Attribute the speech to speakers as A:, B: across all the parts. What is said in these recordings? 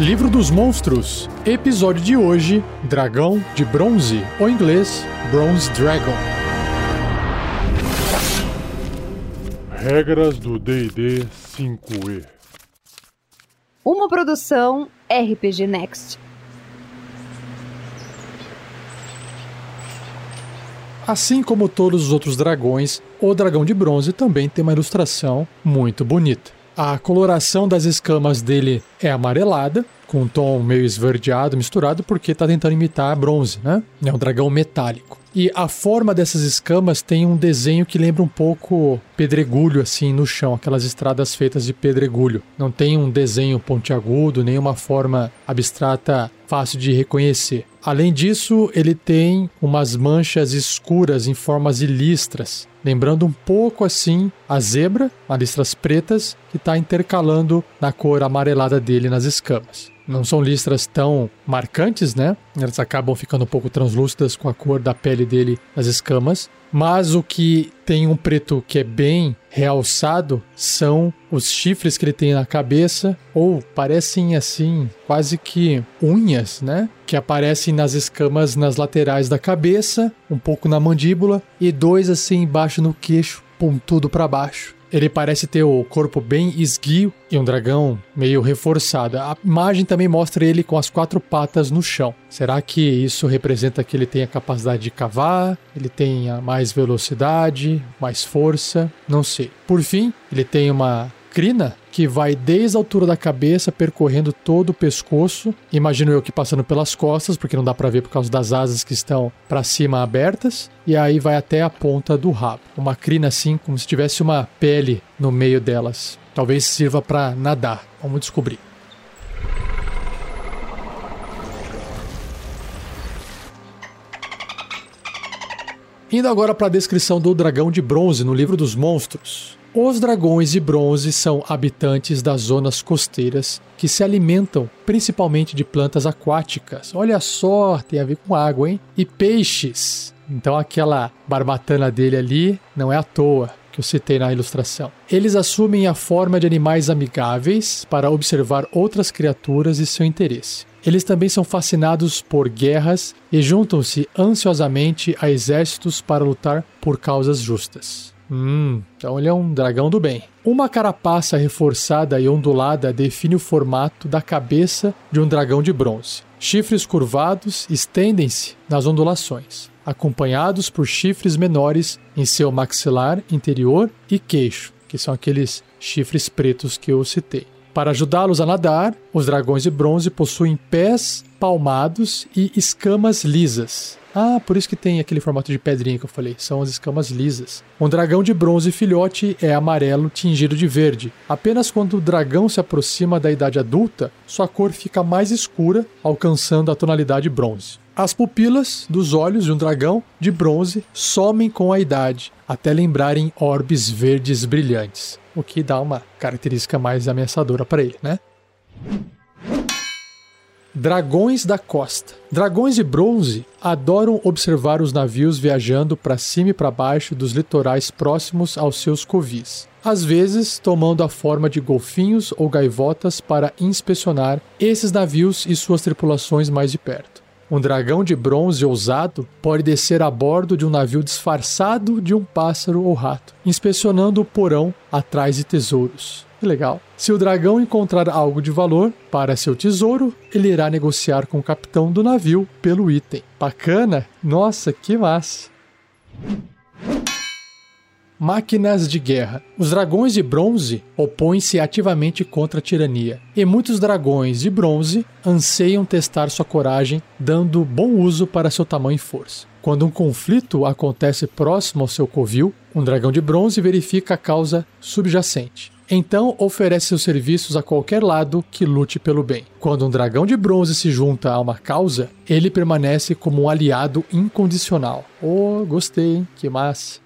A: Livro dos Monstros, episódio de hoje: Dragão de Bronze, ou em inglês, Bronze Dragon.
B: Regras do DD 5E.
C: Uma produção RPG Next.
A: Assim como todos os outros dragões, o dragão de bronze também tem uma ilustração muito bonita. A coloração das escamas dele é amarelada, com um tom meio esverdeado, misturado, porque está tentando imitar bronze, né? É um dragão metálico. E a forma dessas escamas tem um desenho que lembra um pouco pedregulho, assim, no chão, aquelas estradas feitas de pedregulho. Não tem um desenho pontiagudo, nem uma forma abstrata fácil de reconhecer. Além disso, ele tem umas manchas escuras em formas de listras, lembrando um pouco assim a zebra, as listras pretas, que está intercalando na cor amarelada dele nas escamas. Não são listras tão marcantes, né? Elas acabam ficando um pouco translúcidas com a cor da pele dele nas escamas. Mas o que tem um preto que é bem realçado são os chifres que ele tem na cabeça, ou parecem assim, quase que unhas, né? Que aparecem nas escamas nas laterais da cabeça, um pouco na mandíbula, e dois assim embaixo no queixo, pontudo para baixo. Ele parece ter o corpo bem esguio e um dragão meio reforçado. A imagem também mostra ele com as quatro patas no chão. Será que isso representa que ele tem a capacidade de cavar? Ele tem mais velocidade, mais força? Não sei. Por fim, ele tem uma crina que vai desde a altura da cabeça, percorrendo todo o pescoço. Imagino eu que passando pelas costas, porque não dá para ver por causa das asas que estão para cima abertas, e aí vai até a ponta do rabo. Uma crina assim, como se tivesse uma pele no meio delas. Talvez sirva para nadar. Vamos descobrir. Indo agora para a descrição do dragão de bronze no livro dos monstros. Os dragões de bronze são habitantes das zonas costeiras que se alimentam principalmente de plantas aquáticas. Olha só, tem a ver com água, hein? E peixes. Então aquela barbatana dele ali não é à toa que eu citei na ilustração. Eles assumem a forma de animais amigáveis para observar outras criaturas e seu interesse. Eles também são fascinados por guerras e juntam-se ansiosamente a exércitos para lutar por causas justas. Hum, então ele é um dragão do bem. Uma carapaça reforçada e ondulada define o formato da cabeça de um dragão de bronze. Chifres curvados estendem-se nas ondulações, acompanhados por chifres menores em seu maxilar interior e queixo, que são aqueles chifres pretos que eu citei. Para ajudá-los a nadar, os dragões de bronze possuem pés palmados e escamas lisas, ah, por isso que tem aquele formato de pedrinha que eu falei. São as escamas lisas. Um dragão de bronze filhote é amarelo tingido de verde. Apenas quando o dragão se aproxima da idade adulta, sua cor fica mais escura, alcançando a tonalidade bronze. As pupilas dos olhos de um dragão de bronze somem com a idade, até lembrarem orbes verdes brilhantes, o que dá uma característica mais ameaçadora para ele, né? Dragões da costa. Dragões de bronze adoram observar os navios viajando para cima e para baixo dos litorais próximos aos seus covis. Às vezes, tomando a forma de golfinhos ou gaivotas para inspecionar esses navios e suas tripulações mais de perto. Um dragão de bronze ousado pode descer a bordo de um navio disfarçado de um pássaro ou rato, inspecionando o porão atrás de tesouros. Legal. Se o dragão encontrar algo de valor para seu tesouro, ele irá negociar com o capitão do navio pelo item. Bacana? Nossa, que massa! Máquinas de guerra. Os dragões de bronze opõem-se ativamente contra a tirania, e muitos dragões de bronze anseiam testar sua coragem, dando bom uso para seu tamanho e força. Quando um conflito acontece próximo ao seu covil, um dragão de bronze verifica a causa subjacente. Então oferece seus serviços a qualquer lado que lute pelo bem. Quando um dragão de bronze se junta a uma causa, ele permanece como um aliado incondicional. Oh, gostei, hein? Que massa.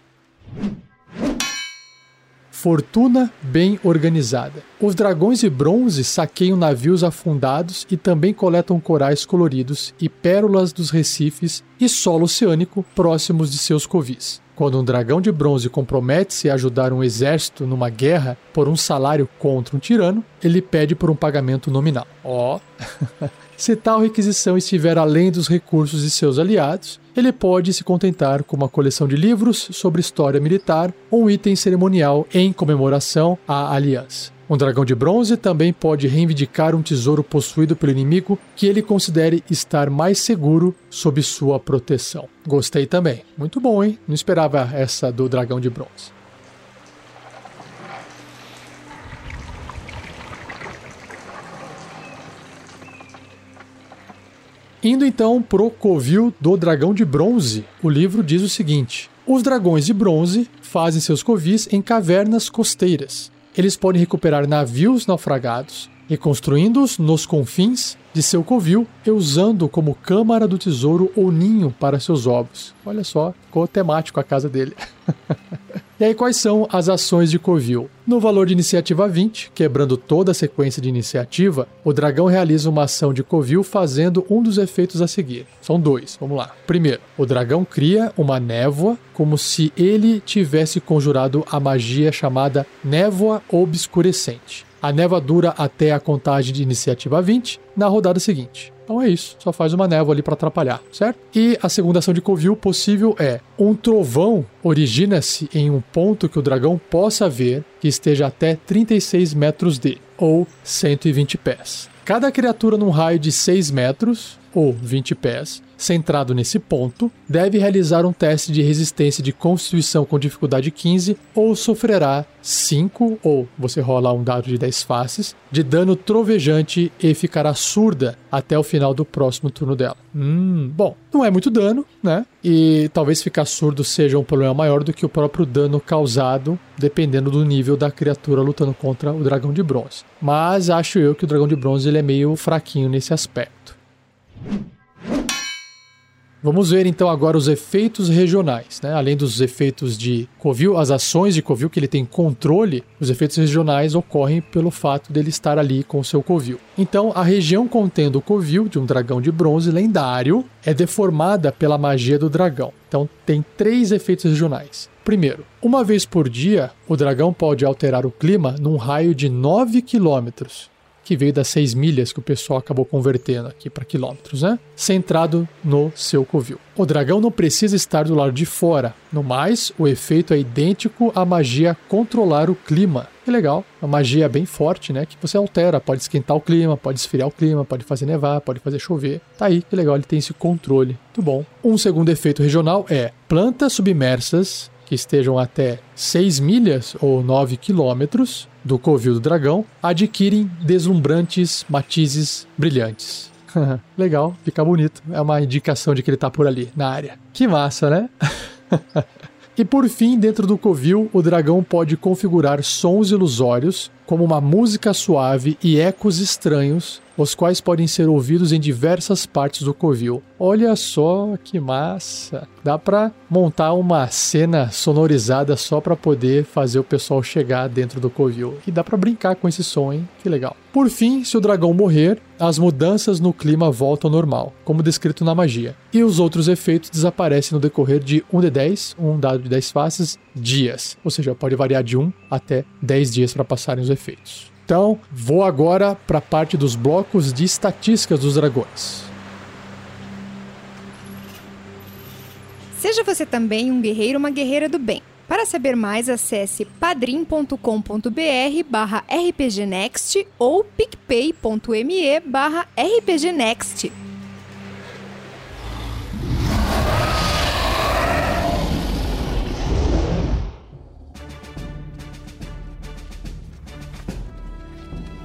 A: Fortuna bem organizada. Os dragões de bronze saqueiam navios afundados e também coletam corais coloridos e pérolas dos recifes e solo oceânico próximos de seus covis. Quando um dragão de bronze compromete-se a ajudar um exército numa guerra por um salário contra um tirano, ele pede por um pagamento nominal. Ó. Oh. Se tal requisição estiver além dos recursos de seus aliados, ele pode se contentar com uma coleção de livros sobre história militar ou um item cerimonial em comemoração à aliança. Um dragão de bronze também pode reivindicar um tesouro possuído pelo inimigo que ele considere estar mais seguro sob sua proteção. Gostei também. Muito bom, hein? Não esperava essa do dragão de bronze. Indo então pro covil do dragão de bronze, o livro diz o seguinte: Os dragões de bronze fazem seus covis em cavernas costeiras. Eles podem recuperar navios naufragados, reconstruindo-os nos confins de seu covil e usando como câmara do tesouro ou ninho para seus ovos. Olha só, ficou temático a casa dele. E aí, quais são as ações de Covil? No valor de iniciativa 20, quebrando toda a sequência de iniciativa, o dragão realiza uma ação de Covil fazendo um dos efeitos a seguir. São dois, vamos lá. Primeiro, o dragão cria uma névoa como se ele tivesse conjurado a magia chamada Névoa Obscurecente. A névoa dura até a contagem de iniciativa 20 na rodada seguinte. Então é isso, só faz uma névoa ali para atrapalhar, certo? E a segunda ação de Covil possível é um trovão origina-se em um ponto que o dragão possa ver que esteja até 36 metros dele, ou 120 pés. Cada criatura num raio de 6 metros, ou 20 pés, centrado nesse ponto, deve realizar um teste de resistência de constituição com dificuldade 15 ou sofrerá 5, ou você rola um dado de 10 faces, de dano trovejante e ficará surda até o final do próximo turno dela. Hum, bom, não é muito dano, né? E talvez ficar surdo seja um problema maior do que o próprio dano causado, dependendo do nível da criatura lutando contra o dragão de bronze. Mas acho eu que o dragão de bronze ele é meio fraquinho nesse aspecto. Vamos ver então agora os efeitos regionais, né? Além dos efeitos de Covil, as ações de Covil que ele tem controle, os efeitos regionais ocorrem pelo fato dele estar ali com o seu Covil. Então, a região contendo o Covil de um dragão de bronze lendário é deformada pela magia do dragão. Então, tem três efeitos regionais. Primeiro, uma vez por dia, o dragão pode alterar o clima num raio de 9 quilômetros que veio das 6 milhas que o pessoal acabou convertendo aqui para quilômetros, né? Centrado no seu covil. O dragão não precisa estar do lado de fora. No mais, o efeito é idêntico à magia controlar o clima. Que legal, uma magia bem forte, né? Que você altera, pode esquentar o clima, pode esfriar o clima, pode fazer nevar, pode fazer chover. Tá aí, que legal, ele tem esse controle. Muito bom. Um segundo efeito regional é plantas submersas que estejam até 6 milhas ou 9 quilômetros do covil do dragão adquirem deslumbrantes matizes brilhantes. Legal, fica bonito. É uma indicação de que ele está por ali, na área. Que massa, né? e por fim, dentro do covil, o dragão pode configurar sons ilusórios, como uma música suave e ecos estranhos os quais podem ser ouvidos em diversas partes do covil. Olha só que massa! Dá para montar uma cena sonorizada só para poder fazer o pessoal chegar dentro do covil. E dá para brincar com esse som, hein? Que legal. Por fim, se o dragão morrer, as mudanças no clima voltam ao normal, como descrito na magia. E os outros efeitos desaparecem no decorrer de 1 de 10, um dado de 10 faces, dias. Ou seja, pode variar de 1 até 10 dias para passarem os efeitos. Então, vou agora para a parte dos blocos de estatísticas dos dragões.
C: Seja você também um guerreiro ou uma guerreira do bem. Para saber mais, acesse padrim.com.br barra rpgnext ou picpay.me barra rpgnext.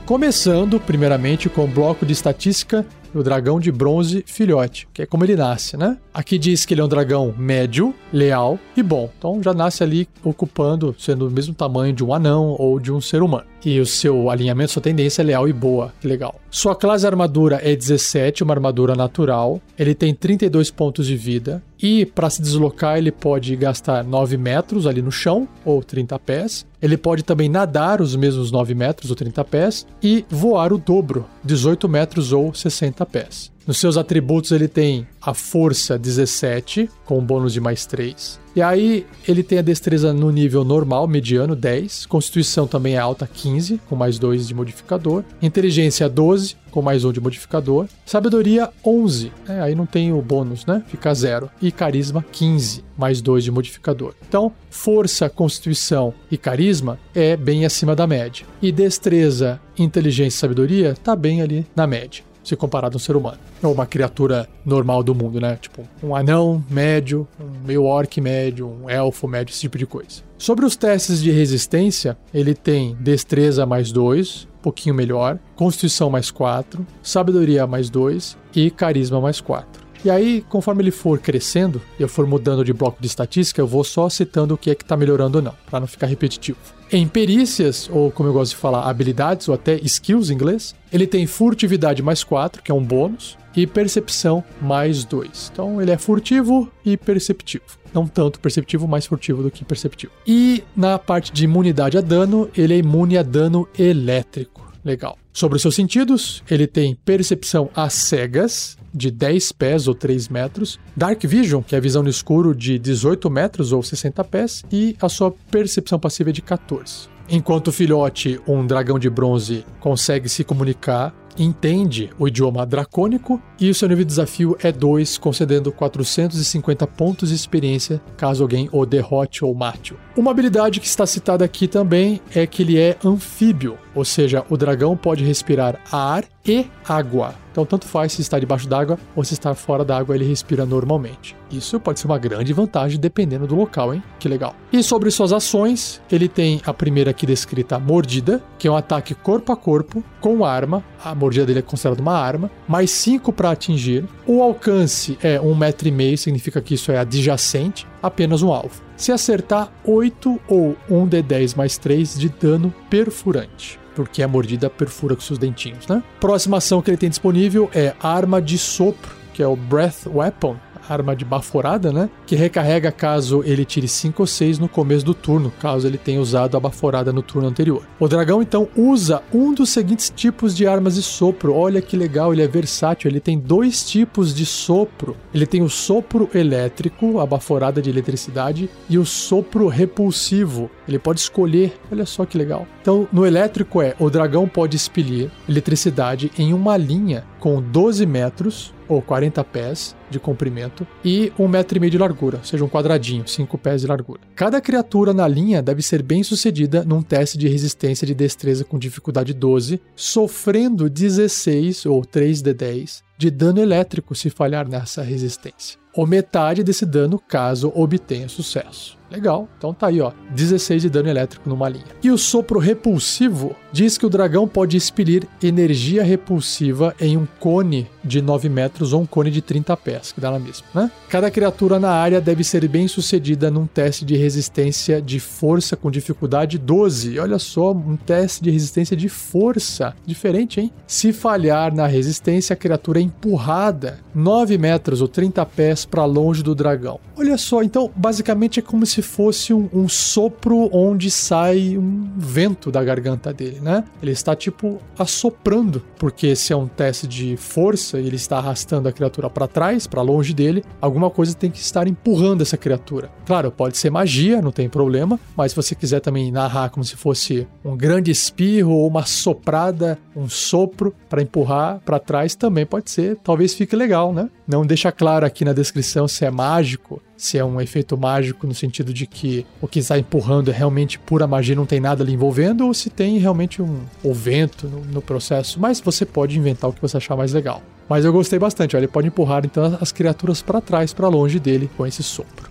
A: Começando, primeiramente, com o bloco de estatística o dragão de bronze filhote, que é como ele nasce, né? Aqui diz que ele é um dragão médio, leal e bom. Então já nasce ali ocupando, sendo do mesmo tamanho de um anão ou de um ser humano. E o seu alinhamento, sua tendência é leal e boa. Que legal. Sua classe armadura é 17, uma armadura natural. Ele tem 32 pontos de vida. E para se deslocar, ele pode gastar 9 metros ali no chão, ou 30 pés. Ele pode também nadar os mesmos 9 metros ou 30 pés e voar o dobro, 18 metros ou 60 pés. Nos seus atributos ele tem a força 17, com um bônus de mais 3. E aí ele tem a destreza no nível normal, mediano, 10. Constituição também é alta, 15, com mais 2 de modificador. Inteligência 12, com mais 1 de modificador. Sabedoria 11, é, aí não tem o bônus, né? Fica 0. E carisma 15, mais 2 de modificador. Então, força, constituição e carisma é bem acima da média. E destreza, inteligência e sabedoria tá bem ali na média se comparado a um ser humano. Ou uma criatura normal do mundo, né? Tipo, um anão médio, um meio orc médio, um elfo médio, esse tipo de coisa. Sobre os testes de resistência, ele tem destreza mais 2, um pouquinho melhor, constituição mais 4, sabedoria mais 2 e carisma mais 4. E aí, conforme ele for crescendo, eu for mudando de bloco de estatística, eu vou só citando o que é que está melhorando ou não, para não ficar repetitivo. Em perícias, ou como eu gosto de falar, habilidades, ou até skills em inglês, ele tem furtividade mais 4, que é um bônus, e percepção mais 2. Então ele é furtivo e perceptivo. Não tanto perceptivo, mais furtivo do que perceptivo. E na parte de imunidade a dano, ele é imune a dano elétrico. Legal. Sobre os seus sentidos, ele tem percepção às cegas, de 10 pés ou 3 metros, Dark Vision, que é a visão no escuro de 18 metros ou 60 pés, e a sua percepção passiva é de 14. Enquanto o filhote, um dragão de bronze, consegue se comunicar entende o idioma dracônico e o seu nível de desafio é 2, concedendo 450 pontos de experiência caso alguém o derrote ou mate. Uma habilidade que está citada aqui também é que ele é anfíbio, ou seja, o dragão pode respirar ar e água. Então, tanto faz se está debaixo d'água ou se está fora d'água, ele respira normalmente. Isso pode ser uma grande vantagem dependendo do local, hein? Que legal. E sobre suas ações, ele tem a primeira aqui descrita, mordida, que é um ataque corpo a corpo com arma. A dele é considerada uma arma, mais 5 para atingir. O alcance é um metro e meio, significa que isso é adjacente, apenas um alvo. Se acertar, 8 ou 1 de 10 mais 3 de dano perfurante porque a mordida perfura com seus dentinhos, né? Próxima ação que ele tem disponível é arma de sopro, que é o Breath Weapon, arma de baforada, né? Que recarrega caso ele tire 5 ou 6 no começo do turno, caso ele tenha usado a baforada no turno anterior. O dragão então usa um dos seguintes tipos de armas de sopro. Olha que legal, ele é versátil, ele tem dois tipos de sopro. Ele tem o sopro elétrico, a baforada de eletricidade, e o sopro repulsivo. Ele pode escolher, olha só que legal. Então, no elétrico é, o dragão pode expelir eletricidade em uma linha com 12 metros ou 40 pés de comprimento e um metro meio de largura, ou seja, um quadradinho, 5 pés de largura. Cada criatura na linha deve ser bem sucedida num teste de resistência de destreza com dificuldade 12, sofrendo 16 ou 3 de 10 de dano elétrico se falhar nessa resistência, ou metade desse dano caso obtenha sucesso. Legal, então tá aí, ó, 16 de dano elétrico numa linha. E o sopro repulsivo diz que o dragão pode expelir energia repulsiva em um cone de 9 metros ou um cone de 30 pés, que dá na mesma, né? Cada criatura na área deve ser bem sucedida num teste de resistência de força com dificuldade 12. Olha só, um teste de resistência de força. Diferente, hein? Se falhar na resistência, a criatura é empurrada 9 metros ou 30 pés para longe do dragão. Olha só, então basicamente é como se fosse um, um sopro onde sai um vento da garganta dele, né? Ele está tipo assoprando, porque se é um teste de força e ele está arrastando a criatura para trás, para longe dele, alguma coisa tem que estar empurrando essa criatura. Claro, pode ser magia, não tem problema, mas se você quiser também narrar como se fosse um grande espirro ou uma soprada, um sopro para empurrar para trás, também pode ser. Talvez fique legal, né? Não deixa claro aqui na descrição se é mágico se é um efeito mágico no sentido de que o que está empurrando é realmente pura magia, não tem nada ali envolvendo, ou se tem realmente um, um vento no, no processo. Mas você pode inventar o que você achar mais legal. Mas eu gostei bastante, ele pode empurrar então as criaturas para trás, para longe dele com esse sopro.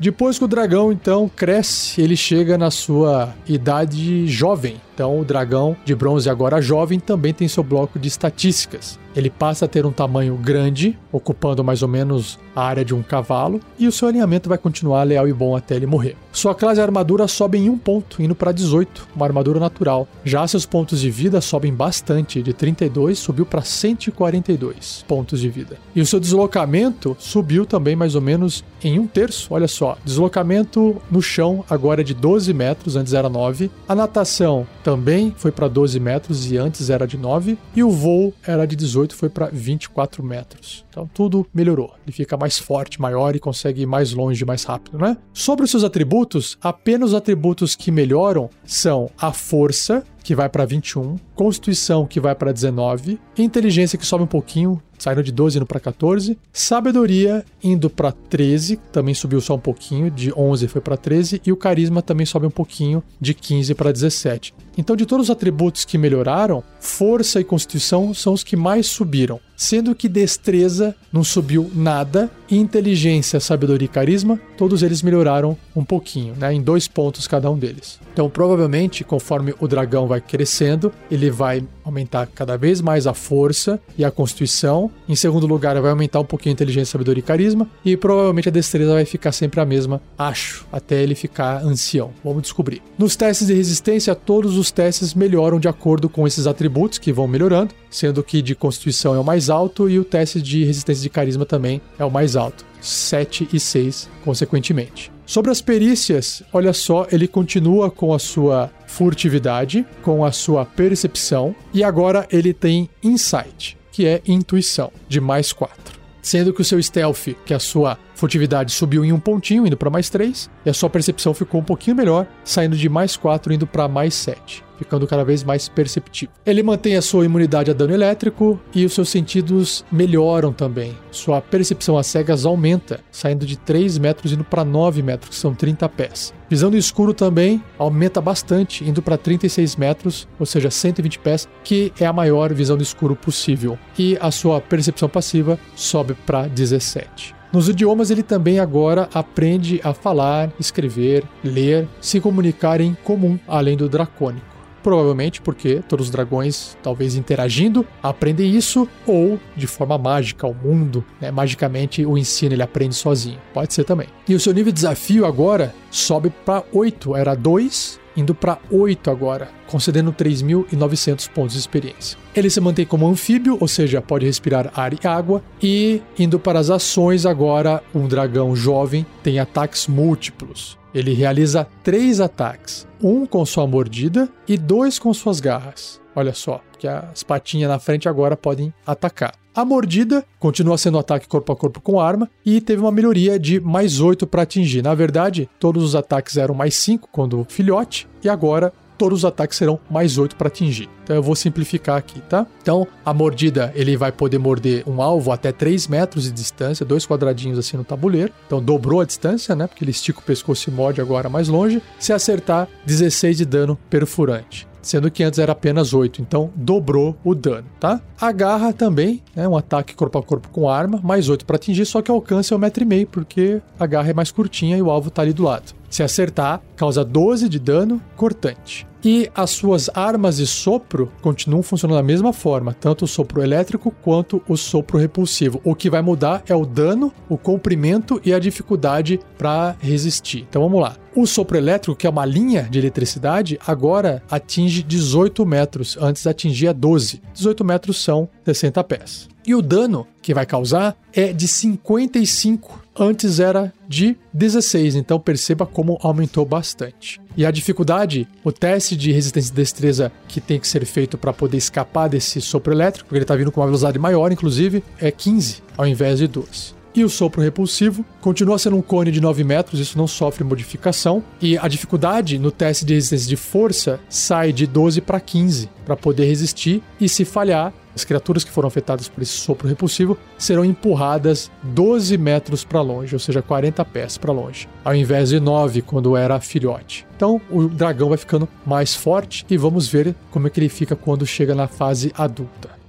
A: Depois que o dragão então cresce, ele chega na sua idade jovem. Então o dragão de bronze agora jovem também tem seu bloco de estatísticas. Ele passa a ter um tamanho grande, ocupando mais ou menos a área de um cavalo, e o seu alinhamento vai continuar leal e bom até ele morrer. Sua classe armadura sobe em um ponto, indo para 18, uma armadura natural. Já seus pontos de vida sobem bastante, de 32 subiu para 142 pontos de vida. E o seu deslocamento subiu também mais ou menos em um terço, olha só. Deslocamento no chão agora é de 12 metros, antes era 9. A natação também foi para 12 metros e antes era de 9. E o voo era de 18, foi para 24 metros. Então tudo melhorou. Ele fica mais forte, maior e consegue ir mais longe, mais rápido, né? Sobre os seus atributos, apenas os atributos que melhoram são a força, que vai para 21, Constituição, que vai para 19, Inteligência, que sobe um pouquinho, saindo de 12 indo para 14, Sabedoria indo para 13, também subiu só um pouquinho, de 11 foi para 13, e o Carisma também sobe um pouquinho, de 15 para 17. Então, de todos os atributos que melhoraram, Força e Constituição são os que mais subiram, sendo que Destreza não subiu nada, e Inteligência, Sabedoria e Carisma, todos eles melhoraram um pouquinho, né, em dois pontos cada um deles. Então, provavelmente, conforme o dragão vai crescendo, ele vai aumentar cada vez mais a força e a constituição. Em segundo lugar, vai aumentar um pouquinho a inteligência, sabedoria e carisma. E provavelmente a destreza vai ficar sempre a mesma, acho, até ele ficar ancião. Vamos descobrir. Nos testes de resistência, todos os testes melhoram de acordo com esses atributos que vão melhorando, sendo que de constituição é o mais alto e o teste de resistência de carisma também é o mais alto. 7 e 6, consequentemente. Sobre as perícias, olha só, ele continua com a sua furtividade, com a sua percepção, e agora ele tem insight, que é intuição, de mais 4. Sendo que o seu stealth, que é a sua furtividade, subiu em um pontinho, indo para mais 3, e a sua percepção ficou um pouquinho melhor, saindo de mais 4, indo para mais 7 ficando cada vez mais perceptível. Ele mantém a sua imunidade a dano elétrico e os seus sentidos melhoram também. Sua percepção a cegas aumenta, saindo de 3 metros indo para 9 metros, que são 30 pés. Visão no escuro também aumenta bastante, indo para 36 metros, ou seja, 120 pés, que é a maior visão no escuro possível. E a sua percepção passiva sobe para 17. Nos idiomas, ele também agora aprende a falar, escrever, ler, se comunicar em comum, além do dracônico. Provavelmente porque todos os dragões, talvez interagindo, aprendem isso, ou de forma mágica, o mundo, né, magicamente o ensina, ele aprende sozinho. Pode ser também. E o seu nível de desafio agora sobe para 8, era 2, indo para 8 agora, concedendo 3.900 pontos de experiência. Ele se mantém como anfíbio, ou seja, pode respirar ar e água, e indo para as ações agora, um dragão jovem tem ataques múltiplos. Ele realiza três ataques: um com sua mordida e dois com suas garras. Olha só, que as patinhas na frente agora podem atacar. A mordida continua sendo ataque corpo a corpo com arma e teve uma melhoria de mais 8 para atingir. Na verdade, todos os ataques eram mais 5 quando filhote e agora todos os ataques serão mais 8 para atingir. Então eu vou simplificar aqui, tá? Então a mordida ele vai poder morder um alvo até 3 metros de distância, dois quadradinhos assim no tabuleiro. Então dobrou a distância, né? Porque ele estica o pescoço e morde agora mais longe. Se acertar, 16 de dano perfurante sendo que antes era apenas 8, então dobrou o dano, tá? A garra também é um ataque corpo a corpo com arma, mais 8 para atingir, só que o alcance é um metro e meio, porque a garra é mais curtinha e o alvo tá ali do lado. Se acertar, causa 12 de dano cortante. E as suas armas de sopro continuam funcionando da mesma forma, tanto o sopro elétrico quanto o sopro repulsivo. O que vai mudar é o dano, o comprimento e a dificuldade para resistir. Então vamos lá. O sopro elétrico, que é uma linha de eletricidade, agora atinge 18 metros, antes atingia 12. 18 metros são 60 pés. E o dano que vai causar é de 55, antes era de 16, então perceba como aumentou bastante. E a dificuldade, o teste de resistência e destreza que tem que ser feito para poder escapar desse sopro elétrico, porque ele está vindo com uma velocidade maior, inclusive, é 15 ao invés de 12. E o sopro repulsivo continua sendo um cone de 9 metros, isso não sofre modificação. E a dificuldade no teste de resistência de força sai de 12 para 15 para poder resistir. E se falhar, as criaturas que foram afetadas por esse sopro repulsivo serão empurradas 12 metros para longe, ou seja, 40 pés para longe, ao invés de 9 quando era filhote. Então o dragão vai ficando mais forte e vamos ver como é que ele fica quando chega na fase adulta.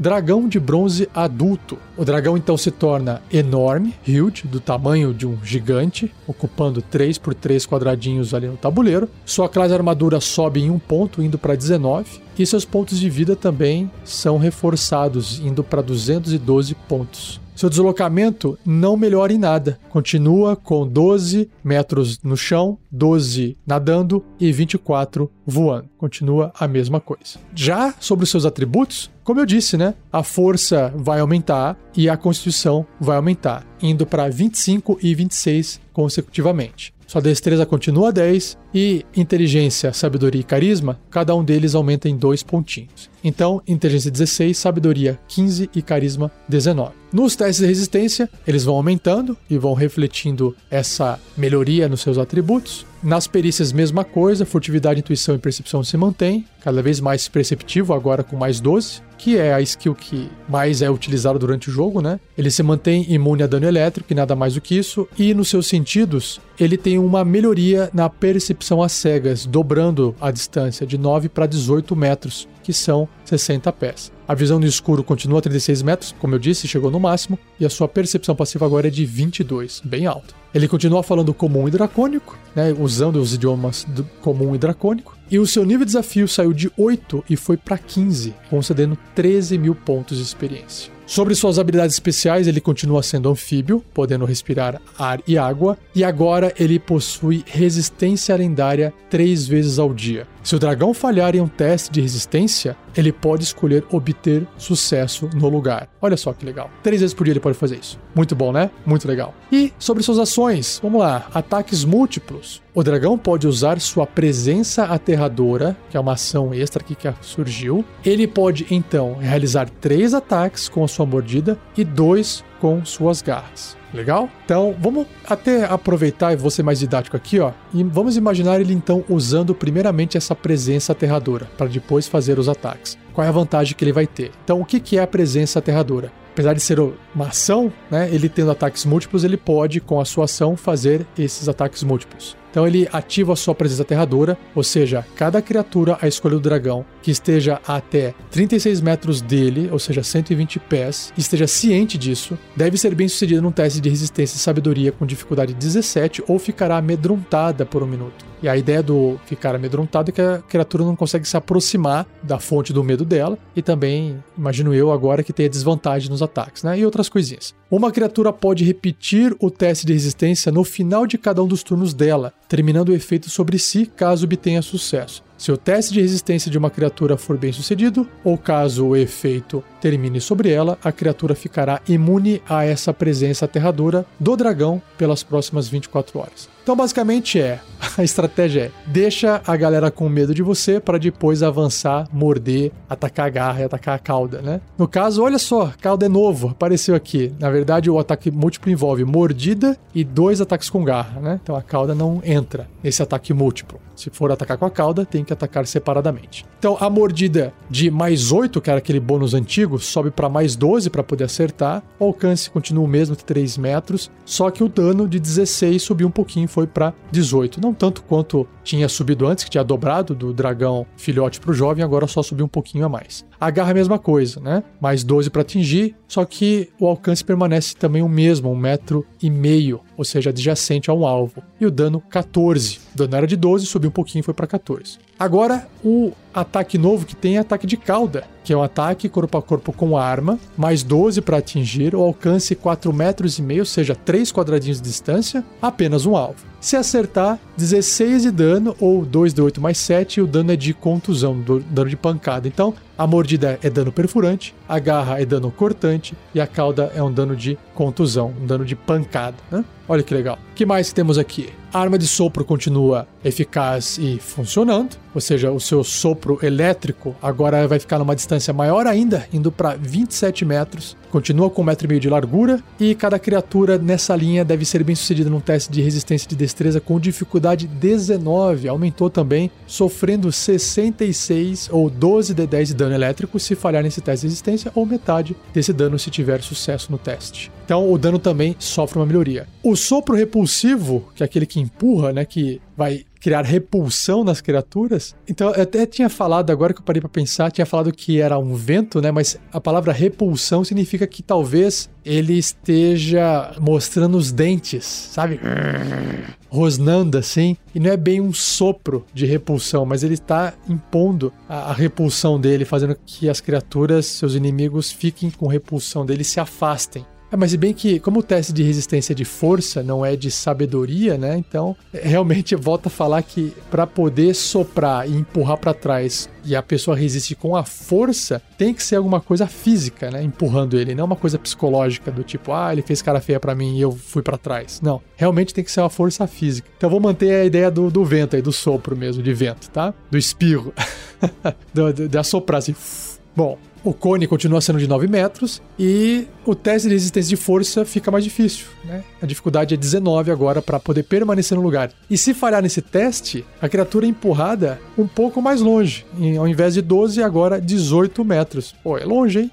A: Dragão de bronze adulto. O dragão então se torna enorme, huge, do tamanho de um gigante, ocupando 3 por 3 quadradinhos ali no tabuleiro. Sua classe armadura sobe em um ponto, indo para 19, e seus pontos de vida também são reforçados, indo para 212 pontos. Seu deslocamento não melhora em nada. Continua com 12 metros no chão, 12 nadando e 24 voando. Continua a mesma coisa. Já sobre os seus atributos, como eu disse, né? A força vai aumentar e a constituição vai aumentar, indo para 25 e 26 consecutivamente. Sua destreza continua 10 e inteligência, sabedoria e carisma, cada um deles aumenta em dois pontinhos. Então, inteligência 16, sabedoria 15 e carisma 19. Nos testes de resistência, eles vão aumentando e vão refletindo essa melhoria nos seus atributos. Nas perícias, mesma coisa, furtividade, intuição e percepção se mantém, cada vez mais perceptivo, agora com mais 12, que é a skill que mais é utilizada durante o jogo, né? Ele se mantém imune a dano elétrico e nada mais do que isso, e nos seus sentidos, ele tem uma melhoria na percepção às cegas, dobrando a distância de 9 para 18 metros, que são 60 pés. A visão no escuro continua a 36 metros, como eu disse, chegou no máximo, e a sua percepção passiva agora é de 22, bem alto. Ele continua falando comum e dracônico, né, usando os idiomas comum e dracônico, e o seu nível de desafio saiu de 8 e foi para 15, concedendo 13 mil pontos de experiência. Sobre suas habilidades especiais, ele continua sendo anfíbio, podendo respirar ar e água, e agora ele possui resistência lendária três vezes ao dia. Se o dragão falhar em um teste de resistência, ele pode escolher obter sucesso no lugar. Olha só que legal. Três vezes por dia ele pode fazer isso. Muito bom, né? Muito legal. E sobre suas ações, vamos lá. Ataques múltiplos. O dragão pode usar sua presença aterradora, que é uma ação extra que surgiu. Ele pode então realizar três ataques com a sua mordida e dois com suas garras. Legal? Então, vamos até aproveitar e ser mais didático aqui, ó. E vamos imaginar ele então usando primeiramente essa presença aterradora para depois fazer os ataques. Qual é a vantagem que ele vai ter? Então, o que é a presença aterradora? Apesar de ser uma ação, né, ele tendo ataques múltiplos, ele pode, com a sua ação, fazer esses ataques múltiplos. Então ele ativa a sua presença aterradora, ou seja, cada criatura à escolha do dragão que esteja até 36 metros dele, ou seja, 120 pés, e esteja ciente disso, deve ser bem sucedida num teste de resistência e sabedoria com dificuldade 17 ou ficará amedrontada por um minuto. E a ideia do ficar amedrontado é que a criatura não consegue se aproximar da fonte do medo dela e também, imagino eu agora, que tenha desvantagem nos ataques, né? E outras coisinhas. Uma criatura pode repetir o teste de resistência no final de cada um dos turnos dela, terminando o efeito sobre si caso obtenha sucesso. Se o teste de resistência de uma criatura for bem sucedido, ou caso o efeito termine sobre ela, a criatura ficará imune a essa presença aterradora do dragão pelas próximas 24 horas. Então, basicamente é: a estratégia é deixa a galera com medo de você para depois avançar, morder, atacar a garra e atacar a cauda, né? No caso, olha só, cauda é novo, apareceu aqui. Na verdade, o ataque múltiplo envolve mordida e dois ataques com garra, né? Então a cauda não entra nesse ataque múltiplo. Se for atacar com a cauda, tem que atacar separadamente. Então a mordida de mais 8, que era aquele bônus antigo, sobe para mais 12 para poder acertar. O alcance continua o mesmo, 3 metros, só que o dano de 16 subiu um pouquinho, foi para 18. Não tanto quanto tinha subido antes, que tinha dobrado do dragão filhote para o jovem, agora só subiu um pouquinho a mais. A garra a mesma coisa, né? Mais 12 para atingir, só que o alcance permanece também o mesmo, um metro e meio, ou seja, adjacente a um alvo. E o dano 14. O dano era de 12, subiu um pouquinho foi para 14. Agora, o ataque novo que tem é ataque de cauda, que é um ataque corpo a corpo com arma, mais 12 para atingir, o alcance 4 metros e meio, ou seja, 3 quadradinhos de distância, apenas um alvo. Se acertar, 16 de dano ou 2 de 8 mais 7, e o dano é de contusão, dano de pancada. Então, a mordida é dano perfurante, a garra é dano cortante e a cauda é um dano de contusão, um dano de pancada. Né? Olha que legal. Que mais temos aqui? A arma de sopro continua eficaz e funcionando, ou seja, o seu sopro elétrico agora vai ficar numa distância maior ainda, indo para 27 metros. Continua com um metro e meio de largura e cada criatura nessa linha deve ser bem sucedida num teste de resistência de destreza com dificuldade 19. Aumentou também, sofrendo 66 ou 12 de 10 de dano elétrico se falhar nesse teste de resistência ou metade desse dano se tiver sucesso no teste. Então o dano também sofre uma melhoria. O sopro repulsivo, que é aquele que empurra, né? Que vai criar repulsão nas criaturas. Então, eu até tinha falado, agora que eu parei para pensar, tinha falado que era um vento, né? Mas a palavra repulsão significa que talvez ele esteja mostrando os dentes, sabe? Rosnando assim. E não é bem um sopro de repulsão, mas ele está impondo a, a repulsão dele, fazendo que as criaturas, seus inimigos, fiquem com repulsão dele e se afastem. É, mas se bem que, como o teste de resistência de força não é de sabedoria, né? Então, realmente volta a falar que para poder soprar e empurrar para trás e a pessoa resiste com a força, tem que ser alguma coisa física, né? Empurrando ele, não uma coisa psicológica do tipo, ah, ele fez cara feia para mim e eu fui para trás. Não, realmente tem que ser uma força física. Então, vou manter a ideia do, do vento aí, do sopro mesmo, de vento, tá? Do espirro. de assoprar assim. Bom, o cone continua sendo de 9 metros e o teste de resistência de força fica mais difícil, né? A dificuldade é 19 agora para poder permanecer no lugar. E se falhar nesse teste, a criatura é empurrada um pouco mais longe. E, ao invés de 12, agora 18 metros. Pô, é longe, hein?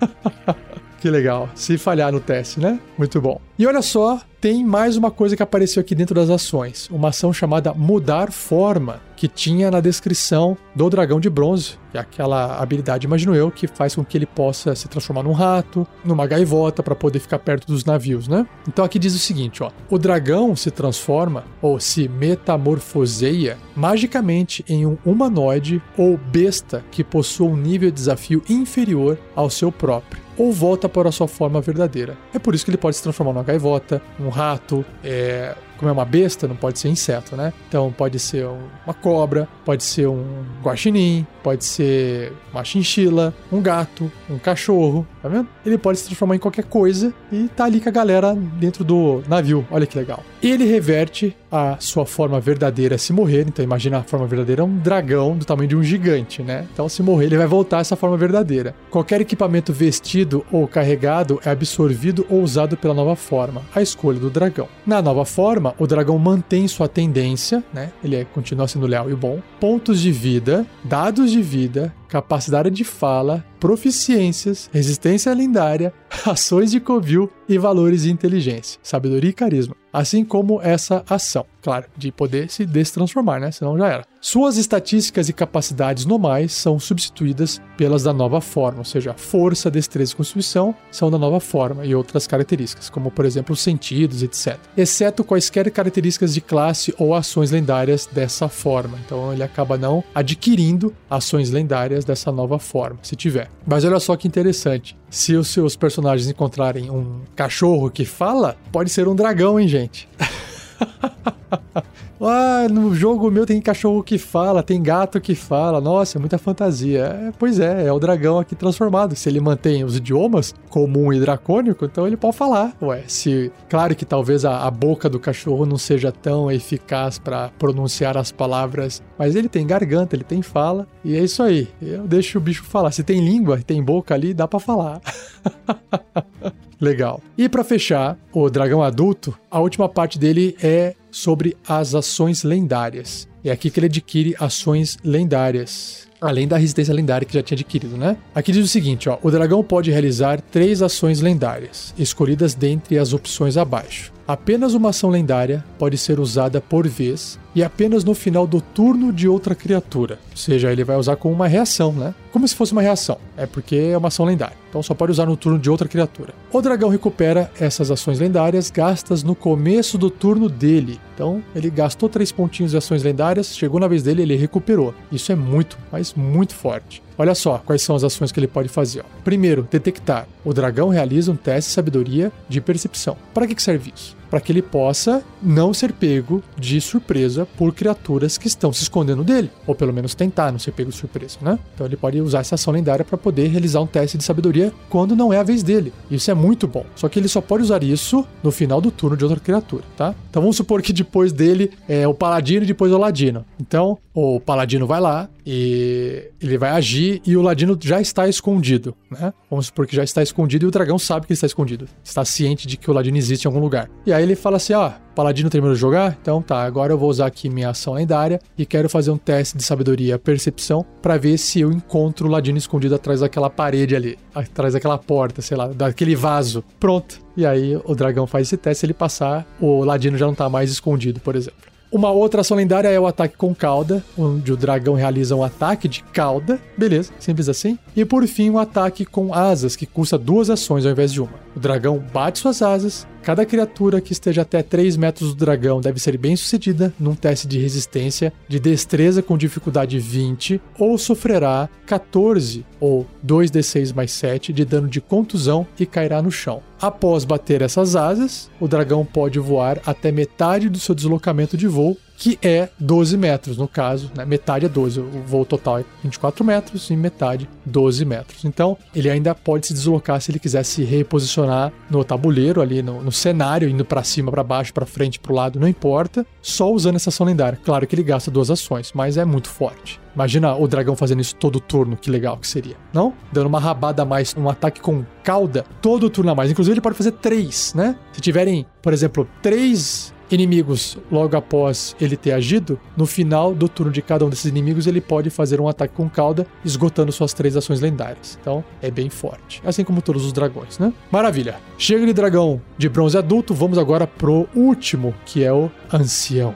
A: que legal. Se falhar no teste, né? Muito bom. E olha só, tem mais uma coisa que apareceu aqui dentro das ações. Uma ação chamada mudar forma, que tinha na descrição do dragão de bronze, que é aquela habilidade, imagino eu, que faz com que ele possa se transformar num rato, numa gaivota para poder ficar perto dos navios, né? Então aqui diz o seguinte, ó: o dragão se transforma ou se metamorfoseia magicamente em um humanoide ou besta que possua um nível de desafio inferior ao seu próprio ou volta para a sua forma verdadeira. É por isso que ele pode se transformar numa gaivota, num rato, é, como é uma besta, não pode ser inseto, né? Então pode ser uma cobra, pode ser um guaxinim, pode ser uma chinchila, um gato, um cachorro, tá vendo? Ele pode se transformar em qualquer coisa e tá ali com a galera dentro do navio. Olha que legal. Ele reverte a sua forma verdadeira se morrer. Então imagina a forma verdadeira é um dragão do tamanho de um gigante, né? Então se morrer, ele vai voltar a essa forma verdadeira. Qualquer equipamento vestido ou carregado é absorvido ou usado pela nova forma, a escolha do dragão. Na nova forma, forma, o dragão mantém sua tendência, né? Ele é, continua sendo leal e bom. Pontos de vida, dados de vida, capacidade de fala, proficiências, resistência lendária, ações de covil e valores de inteligência, sabedoria e carisma. Assim como essa ação, claro, de poder se destransformar, né? Senão já era. Suas estatísticas e capacidades normais são substituídas pelas da nova forma, ou seja, força, destreza e constituição são da nova forma e outras características, como por exemplo os sentidos, etc. Exceto quaisquer características de classe ou ações lendárias dessa forma. Então ele acaba não adquirindo ações lendárias dessa nova forma, se tiver. Mas olha só que interessante. Se os seus personagens encontrarem um cachorro que fala, pode ser um dragão, hein, gente? Ah, no jogo meu tem cachorro que fala, tem gato que fala. Nossa, é muita fantasia. É, pois é, é o dragão aqui transformado. Se ele mantém os idiomas comum e dracônico, então ele pode falar. Ué, se. Claro que talvez a, a boca do cachorro não seja tão eficaz para pronunciar as palavras, mas ele tem garganta, ele tem fala. E é isso aí. Eu deixo o bicho falar. Se tem língua, tem boca ali, dá para falar. Legal. E para fechar, o dragão adulto, a última parte dele é sobre as ações lendárias. É aqui que ele adquire ações lendárias. Além da resistência lendária que já tinha adquirido, né? Aqui diz o seguinte, ó. O dragão pode realizar três ações lendárias, escolhidas dentre as opções abaixo. Apenas uma ação lendária pode ser usada por vez e apenas no final do turno de outra criatura. Ou seja, ele vai usar como uma reação, né? Como se fosse uma reação. É porque é uma ação lendária. Então só pode usar no turno de outra criatura. O dragão recupera essas ações lendárias gastas no começo do turno dele. Então ele gastou três pontinhos de ações lendárias, chegou na vez dele, ele recuperou. Isso é muito, mas muito forte. Olha só quais são as ações que ele pode fazer. Primeiro, detectar. O dragão realiza um teste de sabedoria de percepção. Para que serve isso? Para que ele possa não ser pego de surpresa por criaturas que estão se escondendo dele, ou pelo menos tentar não ser pego de surpresa, né? Então ele pode usar essa ação lendária para poder realizar um teste de sabedoria quando não é a vez dele. Isso é muito bom. Só que ele só pode usar isso no final do turno de outra criatura, tá? Então vamos supor que depois dele é o paladino e depois o ladino. Então o paladino vai lá, E ele vai agir e o ladino já está escondido, né? Vamos supor que já está escondido e o dragão sabe que está escondido. Está ciente de que o ladino existe em algum lugar. E aí ele fala assim: ó, ah, Paladino terminou de jogar? Então tá, agora eu vou usar aqui minha ação lendária e quero fazer um teste de sabedoria percepção para ver se eu encontro o Ladino escondido atrás daquela parede ali, atrás daquela porta, sei lá, daquele vaso. Pronto. E aí o dragão faz esse teste, se ele passar, o Ladino já não tá mais escondido, por exemplo. Uma outra ação lendária é o ataque com cauda, onde o dragão realiza um ataque de cauda, beleza, simples assim. E por fim, um ataque com asas, que custa duas ações ao invés de uma. O dragão bate suas asas, Cada criatura que esteja até 3 metros do dragão deve ser bem sucedida num teste de resistência de destreza com dificuldade 20 ou sofrerá 14 ou 2d6 mais 7 de dano de contusão e cairá no chão. Após bater essas asas, o dragão pode voar até metade do seu deslocamento de voo que é 12 metros, no caso, né? metade é 12, o voo total é 24 metros e metade 12 metros. Então, ele ainda pode se deslocar se ele quiser se reposicionar no tabuleiro ali, no, no cenário, indo para cima, para baixo, para frente, para o lado, não importa, só usando essa ação lendária. Claro que ele gasta duas ações, mas é muito forte. Imagina o dragão fazendo isso todo turno, que legal que seria. Não? Dando uma rabada a mais, um ataque com cauda, todo turno a mais. Inclusive, ele pode fazer três, né? Se tiverem, por exemplo, três inimigos logo após ele ter agido, no final do turno de cada um desses inimigos ele pode fazer um ataque com cauda, esgotando suas três ações lendárias. Então é bem forte, assim como todos os dragões, né? Maravilha. Chega de dragão de bronze adulto, vamos agora pro último, que é o ancião.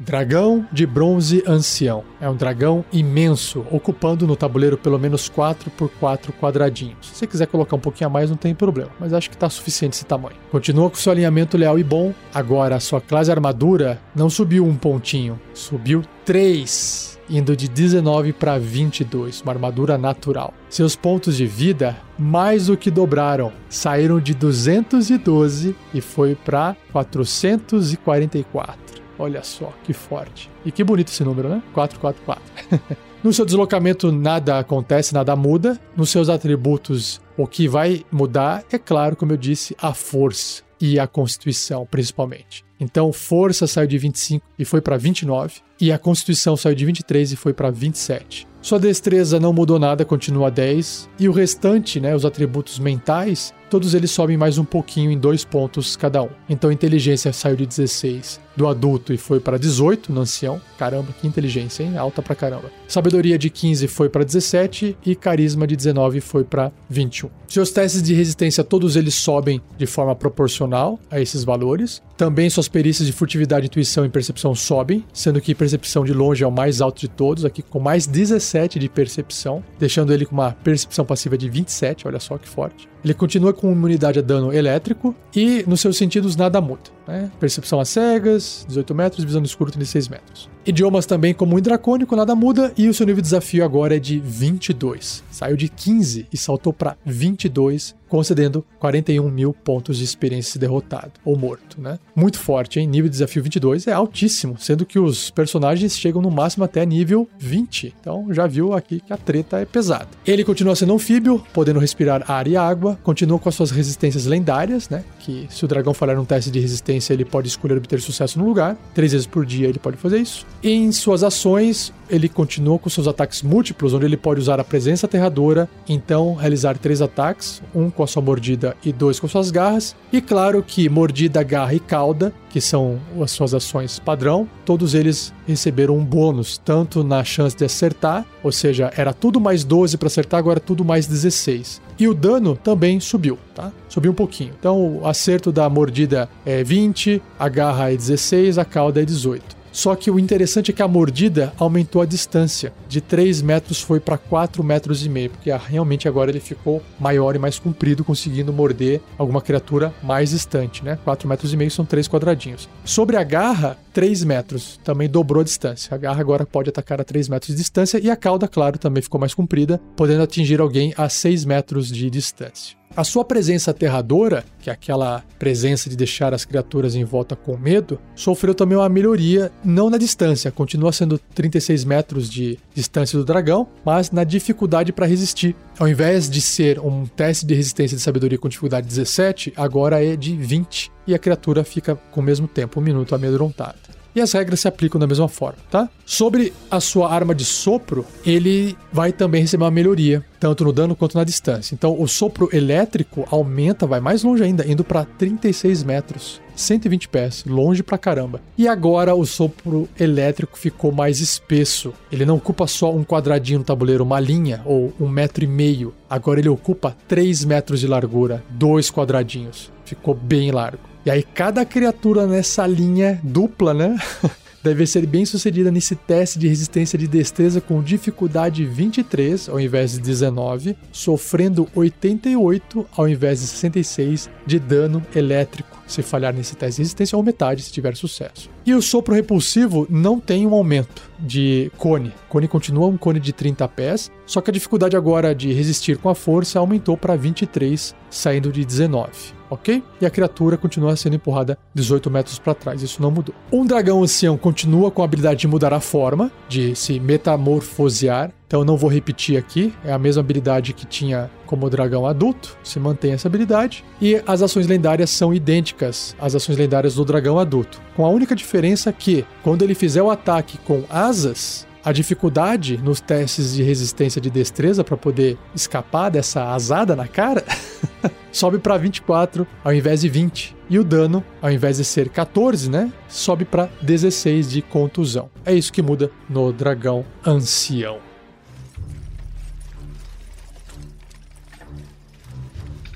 A: Dragão de bronze ancião. É um dragão imenso, ocupando no tabuleiro pelo menos 4 por 4 quadradinhos. Se você quiser colocar um pouquinho a mais, não tem problema, mas acho que está suficiente esse tamanho. Continua com seu alinhamento leal e bom. Agora, a sua classe armadura não subiu um pontinho, subiu 3 indo de 19 para 22, uma armadura natural. Seus pontos de vida mais do que dobraram, saíram de 212 e foi para 444. Olha só, que forte. E que bonito esse número, né? 444. no seu deslocamento nada acontece, nada muda. Nos seus atributos, o que vai mudar é claro, como eu disse, a força e a constituição, principalmente. Então, força saiu de 25 e foi para 29, e a constituição saiu de 23 e foi para 27. Sua destreza não mudou nada, continua 10, e o restante, né, os atributos mentais, todos eles sobem mais um pouquinho em dois pontos cada um. Então, inteligência saiu de 16 do adulto e foi para 18 no ancião. Caramba, que inteligência, hein? Alta pra caramba. Sabedoria de 15 foi para 17 e carisma de 19 foi para 21. Seus testes de resistência, todos eles sobem de forma proporcional a esses valores. Também suas perícias de furtividade, intuição e percepção sobem, sendo que percepção de longe é o mais alto de todos, aqui com mais 17 de percepção, deixando ele com uma percepção passiva de 27, olha só que forte. Ele continua com imunidade a dano elétrico e nos seus sentidos nada muda. Né? Percepção a cegas, 18 metros, visão no escuro 36 metros. Idiomas também comum e dracônico, nada muda, e o seu nível de desafio agora é de 22. Saiu de 15 e saltou para 22, concedendo 41 mil pontos de experiência se derrotado ou morto, né? Muito forte, hein? Nível de desafio 22 é altíssimo, sendo que os personagens chegam no máximo até nível 20. Então já viu aqui que a treta é pesada. Ele continua sendo anfíbio, podendo respirar ar e água, continua com as suas resistências lendárias, né? Que se o dragão falhar um teste de resistência, ele pode escolher obter sucesso no lugar. Três vezes por dia ele pode fazer isso. Em suas ações, ele continua com seus ataques múltiplos, onde ele pode usar a presença aterradora, então realizar três ataques, um com a sua mordida e dois com suas garras. E claro que mordida, garra e cauda, que são as suas ações padrão, todos eles receberam um bônus, tanto na chance de acertar, ou seja, era tudo mais 12 para acertar, agora tudo mais 16. E o dano também subiu, tá? Subiu um pouquinho. Então o acerto da mordida é 20, a garra é 16, a cauda é 18. Só que o interessante é que a mordida aumentou a distância. De 3 metros foi para 4 metros e meio, porque realmente agora ele ficou maior e mais comprido, conseguindo morder alguma criatura mais distante, né? 4 metros e meio são 3 quadradinhos. Sobre a garra, 3 metros, também dobrou a distância. A garra agora pode atacar a 3 metros de distância e a cauda, claro, também ficou mais comprida, podendo atingir alguém a 6 metros de distância. A sua presença aterradora, que é aquela presença de deixar as criaturas em volta com medo, sofreu também uma melhoria, não na distância, continua sendo 36 metros de distância do dragão, mas na dificuldade para resistir. Ao invés de ser um teste de resistência de sabedoria com dificuldade 17, agora é de 20 e a criatura fica com o mesmo tempo, um minuto amedrontada. E as regras se aplicam da mesma forma, tá? Sobre a sua arma de sopro, ele vai também receber uma melhoria, tanto no dano quanto na distância. Então, o sopro elétrico aumenta, vai mais longe ainda, indo para 36 metros. 120 pés, longe pra caramba. E agora o sopro elétrico ficou mais espesso. Ele não ocupa só um quadradinho no tabuleiro, uma linha ou um metro e meio. Agora ele ocupa 3 metros de largura, dois quadradinhos. Ficou bem largo. E aí cada criatura nessa linha dupla, né? deve ser bem sucedida nesse teste de resistência de destreza com dificuldade 23 ao invés de 19, sofrendo 88 ao invés de 66 de dano elétrico se falhar nesse teste de resistência ou metade se tiver sucesso. E o sopro repulsivo não tem um aumento de cone. Cone continua um cone de 30 pés, só que a dificuldade agora de resistir com a força aumentou para 23, saindo de 19 ok? E a criatura continua sendo empurrada 18 metros para trás, isso não mudou. Um dragão ancião continua com a habilidade de mudar a forma, de se metamorfosear, então não vou repetir aqui, é a mesma habilidade que tinha como dragão adulto, se mantém essa habilidade. E as ações lendárias são idênticas às ações lendárias do dragão adulto, com a única diferença que, quando ele fizer o ataque com asas, a dificuldade nos testes de resistência de destreza para poder escapar dessa asada na cara sobe para 24 ao invés de 20. E o dano, ao invés de ser 14, né, sobe para 16 de contusão. É isso que muda no dragão ancião.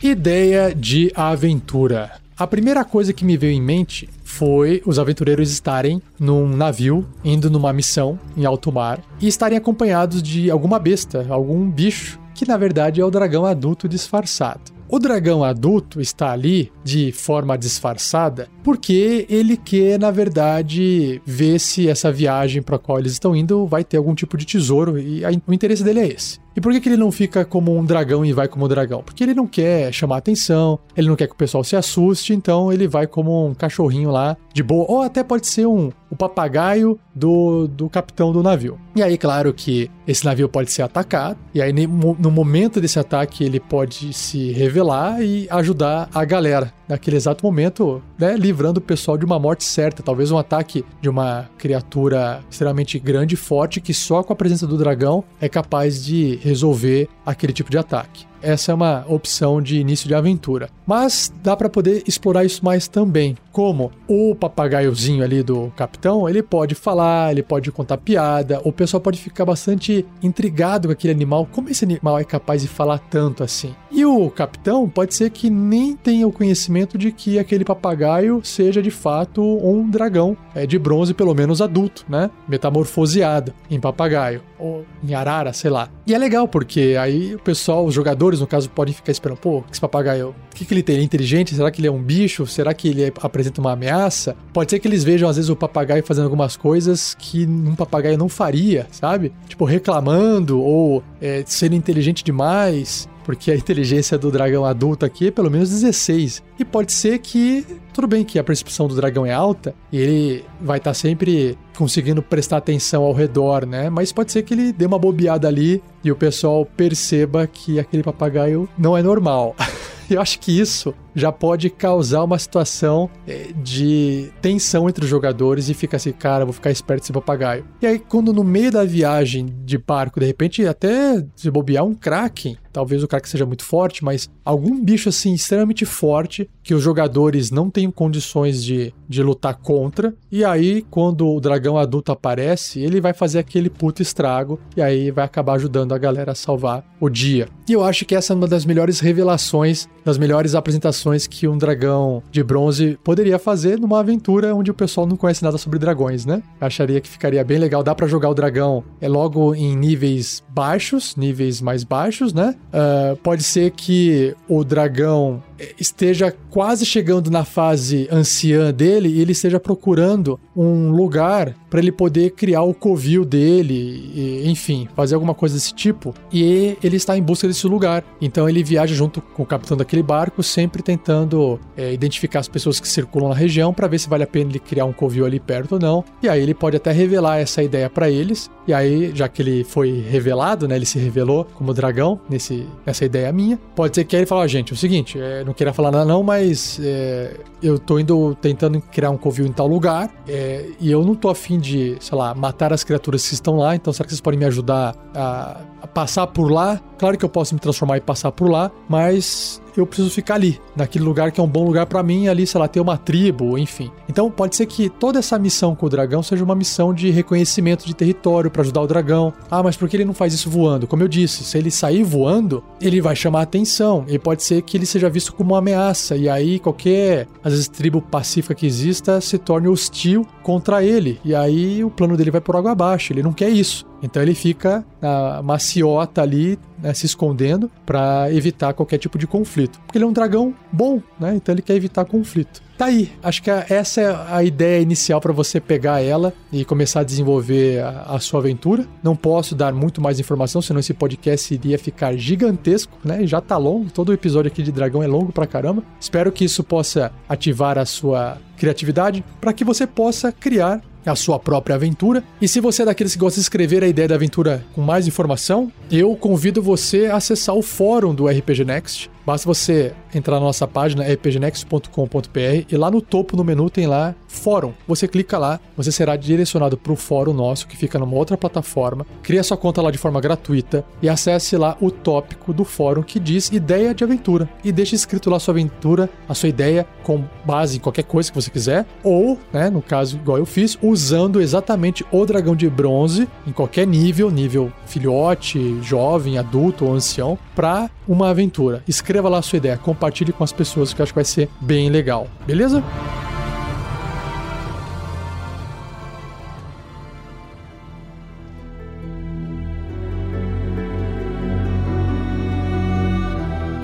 A: Ideia de aventura. A primeira coisa que me veio em mente foi os aventureiros estarem num navio indo numa missão em alto mar e estarem acompanhados de alguma besta, algum bicho, que na verdade é o dragão adulto disfarçado. O dragão adulto está ali de forma disfarçada porque ele quer, na verdade, ver se essa viagem para a qual eles estão indo vai ter algum tipo de tesouro e o interesse dele é esse. E por que, que ele não fica como um dragão e vai como um dragão? Porque ele não quer chamar atenção, ele não quer que o pessoal se assuste, então ele vai como um cachorrinho lá, de boa. Ou até pode ser um o papagaio do, do capitão do navio. E aí, claro que esse navio pode ser atacado, e aí no momento desse ataque ele pode se revelar e ajudar a galera naquele exato momento, né, livrando o pessoal de uma morte certa, talvez um ataque de uma criatura extremamente grande e forte que só com a presença do dragão é capaz de resolver aquele tipo de ataque essa é uma opção de início de aventura. Mas dá para poder explorar isso mais também. Como o papagaiozinho ali do capitão, ele pode falar, ele pode contar piada, o pessoal pode ficar bastante intrigado com aquele animal, como esse animal é capaz de falar tanto assim. E o capitão pode ser que nem tenha o conhecimento de que aquele papagaio seja de fato um dragão, é de bronze pelo menos adulto, né? Metamorfoseado em papagaio ou em arara, sei lá. E é legal porque aí o pessoal, os jogadores no caso, podem ficar esperando, pô, esse papagaio, o que, que ele tem? Ele é inteligente? Será que ele é um bicho? Será que ele apresenta uma ameaça? Pode ser que eles vejam às vezes o papagaio fazendo algumas coisas que um papagaio não faria, sabe? Tipo reclamando ou é, sendo inteligente demais porque a inteligência do dragão adulto aqui é pelo menos 16. E pode ser que, tudo bem que a percepção do dragão é alta, e ele vai estar tá sempre conseguindo prestar atenção ao redor, né? Mas pode ser que ele dê uma bobeada ali e o pessoal perceba que aquele papagaio não é normal. Eu acho que isso já pode causar uma situação eh, de tensão entre os jogadores e fica assim, cara, vou ficar esperto esse papagaio. E aí, quando no meio da viagem de barco, de repente, até se bobear um kraken, talvez o kraken seja muito forte, mas algum bicho assim extremamente forte que os jogadores não têm condições de, de lutar contra. E aí, quando o dragão adulto aparece, ele vai fazer aquele puto estrago e aí vai acabar ajudando a galera a salvar o dia. E eu acho que essa é uma das melhores revelações, das melhores apresentações que um dragão de bronze poderia fazer numa aventura onde o pessoal não conhece nada sobre dragões, né? Acharia que ficaria bem legal. Dá para jogar o dragão é logo em níveis baixos, níveis mais baixos, né? Uh, pode ser que o dragão esteja quase chegando na fase anciã dele e ele esteja procurando um lugar para ele poder criar o covil dele, e, enfim, fazer alguma coisa desse tipo. E ele está em busca desse lugar. Então ele viaja junto com o capitão daquele barco, sempre tentando é, identificar as pessoas que circulam na região para ver se vale a pena ele criar um covil ali perto ou não. E aí ele pode até revelar essa ideia para eles E aí, já que ele foi revelado, né? Ele se revelou como dragão nesse, nessa ideia minha. Pode ser que ele fale, ó, gente, é o seguinte, é, não queria falar nada não, mas é, eu tô indo tentando criar um covil em tal lugar é, e eu não tô afim de, sei lá, matar as criaturas que estão lá, então será que vocês podem me ajudar a, a passar por lá? Claro que eu posso me transformar e passar por lá, mas eu preciso ficar ali, naquele lugar que é um bom lugar para mim, ali, sei lá, ter uma tribo, enfim. Então pode ser que toda essa missão com o dragão seja uma missão de reconhecimento de território para ajudar o dragão. Ah, mas por que ele não faz isso voando? Como eu disse, se ele sair voando, ele vai chamar atenção e pode ser que ele seja visto como uma ameaça e aí qualquer, às vezes, tribo pacífica que exista se torne hostil contra ele e aí o plano dele vai por água abaixo. Ele não quer isso. Então ele fica na maciota ali, né, se escondendo para evitar qualquer tipo de conflito. Porque ele é um dragão bom, né? Então ele quer evitar conflito. Tá aí, acho que essa é a ideia inicial para você pegar ela e começar a desenvolver a, a, sua aventura. Não posso dar muito mais informação, senão esse podcast iria ficar gigantesco, né? Já tá longo, todo o episódio aqui de Dragão é longo pra caramba. Espero que isso possa ativar a sua criatividade para que você possa criar a sua própria aventura. E se você é daqueles que gosta de escrever a ideia da aventura com mais informação, eu convido você a acessar o fórum do RPG Next. Basta você entrar na nossa página rpgnext.com.br e lá no topo no menu tem lá fórum. Você clica lá, você será direcionado para o fórum nosso que fica numa outra plataforma. Cria sua conta lá de forma gratuita e acesse lá o tópico do fórum que diz ideia de aventura e deixe escrito lá sua aventura, a sua ideia com base em qualquer coisa que você quiser ou, né, no caso igual eu fiz, usando exatamente o dragão de bronze em qualquer nível, nível filhote, jovem, adulto ou ancião, para uma aventura. Escreva lá a sua ideia, compartilhe com as pessoas que eu acho que vai ser bem legal. Beleza?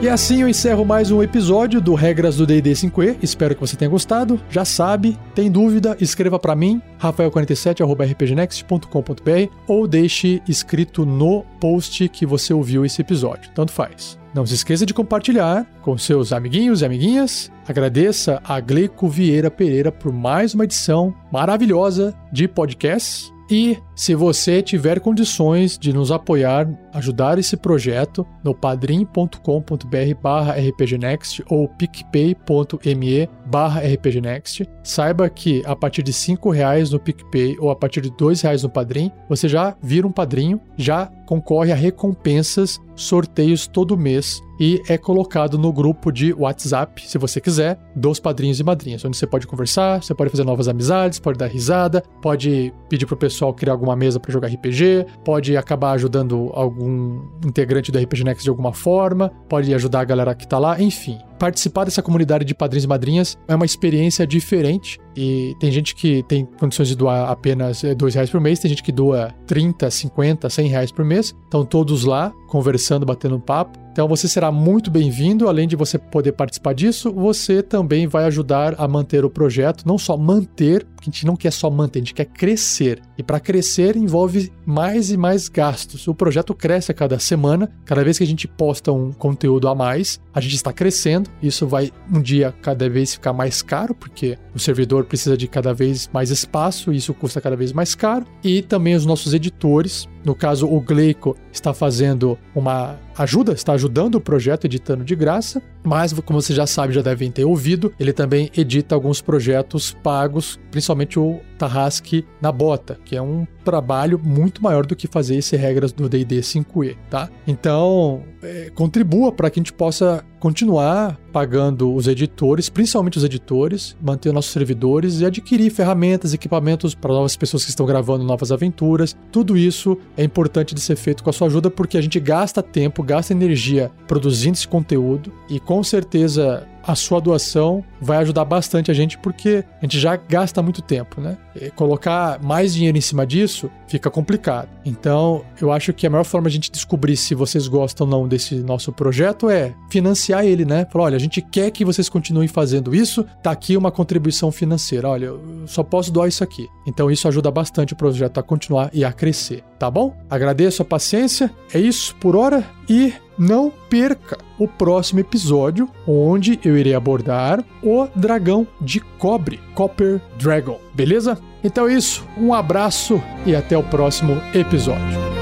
A: E assim eu encerro mais um episódio do Regras do D&D 5e. Espero que você tenha gostado. Já sabe, tem dúvida, escreva para mim, rafael47@rpgnext.com.br ou deixe escrito no post que você ouviu esse episódio. Tanto faz. Não se esqueça de compartilhar com seus amiguinhos e amiguinhas. Agradeça a Gleico Vieira Pereira por mais uma edição maravilhosa de podcasts. E se você tiver condições de nos apoiar, ajudar esse projeto no padrim.com.br barra rpgnext ou picpay.me barra rpgnext, saiba que a partir de cinco reais no PicPay ou a partir de dois reais no Padrim, você já vira um padrinho, já concorre a recompensas, sorteios todo mês e é colocado no grupo de WhatsApp, se você quiser, dos padrinhos e madrinhas, onde você pode conversar, você pode fazer novas amizades, pode dar risada, pode pedir pro pessoal criar alguma mesa para jogar RPG, pode acabar ajudando algum integrante do RPG Next de alguma forma, pode ajudar a galera que tá lá, enfim participar dessa comunidade de padrinhos e madrinhas é uma experiência diferente. E tem gente que tem condições de doar apenas eh, dois reais por mês, tem gente que doa 30, 50, 100 reais por mês. Estão todos lá, conversando, batendo um papo. Então você será muito bem-vindo. Além de você poder participar disso, você também vai ajudar a manter o projeto. Não só manter, porque a gente não quer só manter, a gente quer crescer. E para crescer envolve mais e mais gastos. O projeto cresce a cada semana. Cada vez que a gente posta um conteúdo a mais, a gente está crescendo. Isso vai um dia cada vez ficar mais caro, porque o servidor precisa de cada vez mais espaço, e isso custa cada vez mais caro. E também os nossos editores no caso, o Gleico está fazendo uma ajuda, está ajudando o projeto editando de graça, mas como você já sabe, já devem ter ouvido, ele também edita alguns projetos pagos, principalmente o Tarrasque na Bota, que é um trabalho muito maior do que fazer esse regras do D&D 5e, tá? Então, é, contribua para que a gente possa continuar pagando os editores, principalmente os editores, manter nossos servidores e adquirir ferramentas, equipamentos para novas pessoas que estão gravando novas aventuras. Tudo isso é importante de ser feito com a sua ajuda porque a gente gasta tempo, gasta energia produzindo esse conteúdo e com certeza a sua doação vai ajudar bastante a gente porque a gente já gasta muito tempo, né? E colocar mais dinheiro em cima disso fica complicado. Então, eu acho que a melhor forma de a gente descobrir se vocês gostam ou não desse nosso projeto é financiar ele, né? Falar, olha, a gente quer que vocês continuem fazendo isso, tá aqui uma contribuição financeira. Olha, eu só posso doar isso aqui. Então, isso ajuda bastante o projeto a continuar e a crescer, tá bom? Agradeço a paciência. É isso por hora e não perca o próximo episódio, onde eu irei abordar o dragão de cobre, Copper Dragon, beleza? Então é isso, um abraço e até o próximo episódio.